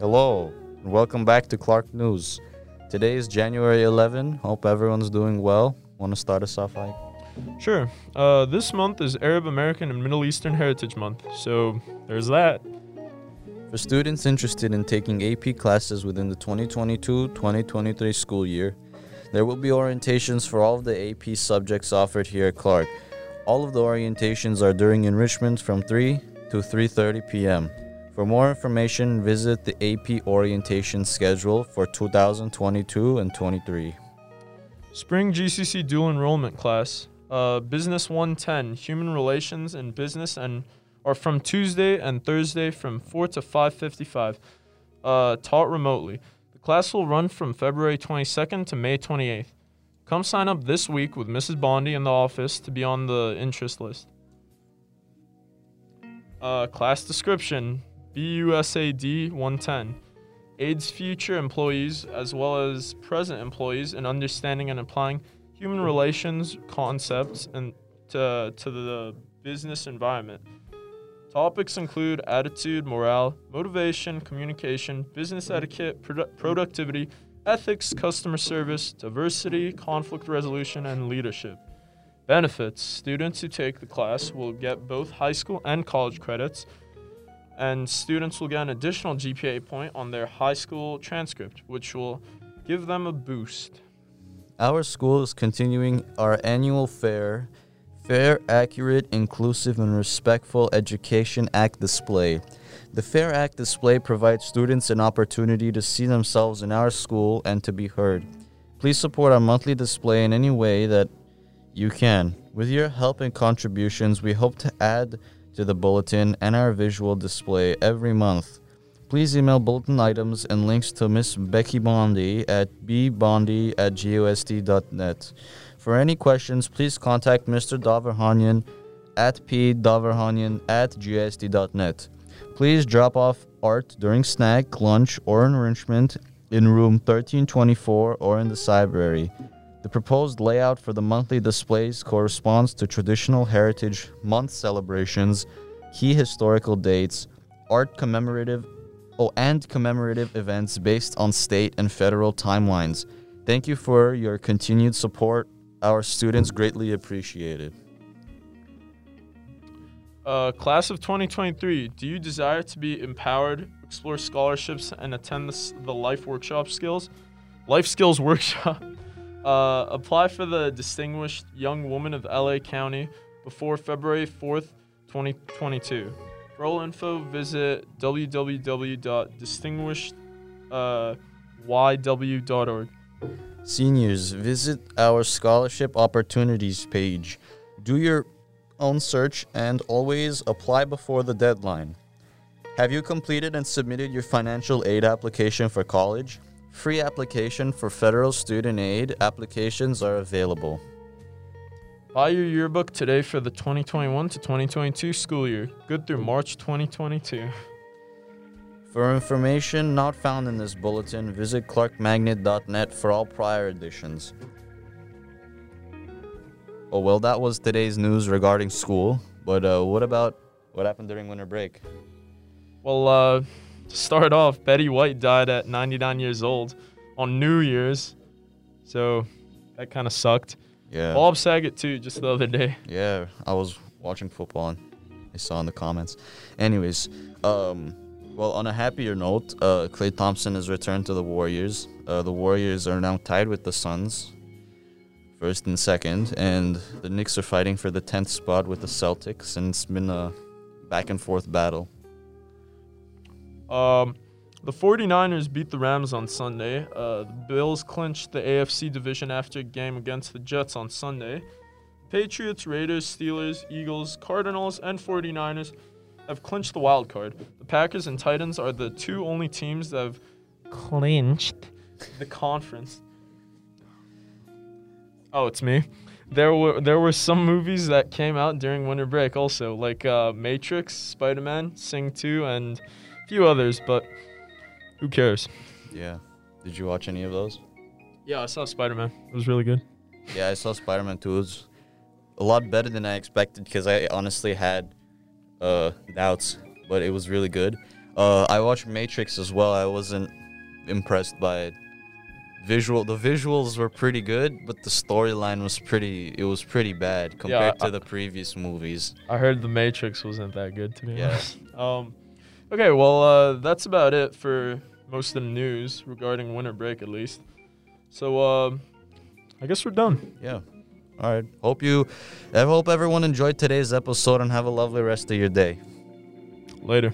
Hello, and welcome back to Clark News. Today is January 11. Hope everyone's doing well. Want to start us off, Ike? Sure. Uh, this month is Arab American and Middle Eastern Heritage Month, so there's that. For students interested in taking AP classes within the 2022-2023 school year, there will be orientations for all of the AP subjects offered here at Clark. All of the orientations are during enrichment from 3 to 3:30 p.m. For more information, visit the AP orientation schedule for 2022 and 23. Spring GCC dual enrollment class, uh, Business 110, Human Relations and Business, and are from Tuesday and Thursday from 4 to 5:55, uh, taught remotely. The class will run from February 22nd to May 28th. Come sign up this week with Mrs. Bondi in the office to be on the interest list. Uh, class description BUSAD 110 aids future employees as well as present employees in understanding and applying human relations concepts and to, to the business environment. Topics include attitude, morale, motivation, communication, business etiquette, produ- productivity, ethics, customer service, diversity, conflict resolution, and leadership. Benefits Students who take the class will get both high school and college credits, and students will get an additional GPA point on their high school transcript, which will give them a boost. Our school is continuing our annual fair, Fair, Accurate, Inclusive, and Respectful Education Act display. The Fair Act display provides students an opportunity to see themselves in our school and to be heard. Please support our monthly display in any way that you can. With your help and contributions, we hope to add to the bulletin and our visual display every month. Please email bulletin items and links to Miss Becky Bondi at bbondi at gosd.net. For any questions, please contact Mr. Davarhanyan at pdavarhanyan at gsd.net. Please drop off art during snack, lunch, or enrichment in room 1324 or in the library. The proposed layout for the monthly displays corresponds to traditional Heritage Month celebrations, key historical dates, art commemorative oh, and commemorative events based on state and federal timelines. Thank you for your continued support. Our students greatly appreciate it. Uh, class of 2023, do you desire to be empowered, explore scholarships, and attend the, the Life Workshop Skills? Life Skills Workshop. Uh, apply for the Distinguished Young Woman of LA County before February 4th, 2022. For all info, visit www.distinguishedYW.org. Seniors, visit our scholarship opportunities page. Do your own search and always apply before the deadline. Have you completed and submitted your financial aid application for college? Free application for federal student aid applications are available. Buy your yearbook today for the 2021 to 2022 school year, good through March 2022. For information not found in this bulletin, visit clarkmagnet.net for all prior editions. Oh, well, that was today's news regarding school. But uh, what about what happened during winter break? Well, uh, to start off, Betty White died at 99 years old on New Year's, so that kind of sucked. Yeah. Bob Saget too, just the other day. Yeah, I was watching football and I saw in the comments. Anyways, um, well, on a happier note, uh, Klay Thompson has returned to the Warriors. Uh, the Warriors are now tied with the Suns, first and second, and the Knicks are fighting for the 10th spot with the Celtics, and it's been a back and forth battle. Um, the 49ers beat the Rams on Sunday. Uh, the Bills clinched the AFC division after a game against the Jets on Sunday. Patriots, Raiders, Steelers, Eagles, Cardinals, and 49ers have clinched the wild card. The Packers and Titans are the two only teams that have clinched the conference. Oh, it's me. There were there were some movies that came out during winter break also, like uh, Matrix, Spider-Man, Sing 2, and few others, but who cares? Yeah. Did you watch any of those? Yeah, I saw Spider-Man. It was really good. Yeah, I saw Spider Man 2. It was a lot better than I expected because I honestly had uh, doubts, but it was really good. Uh, I watched Matrix as well. I wasn't impressed by it. Visual, the visuals were pretty good, but the storyline was pretty. It was pretty bad compared I- to the previous movies. I heard The Matrix wasn't that good to be Yeah. honest. Um, okay, well, uh, that's about it for most of the news regarding winter break, at least. So, uh, I guess we're done. Yeah. All right. Hope you. I hope everyone enjoyed today's episode and have a lovely rest of your day. Later.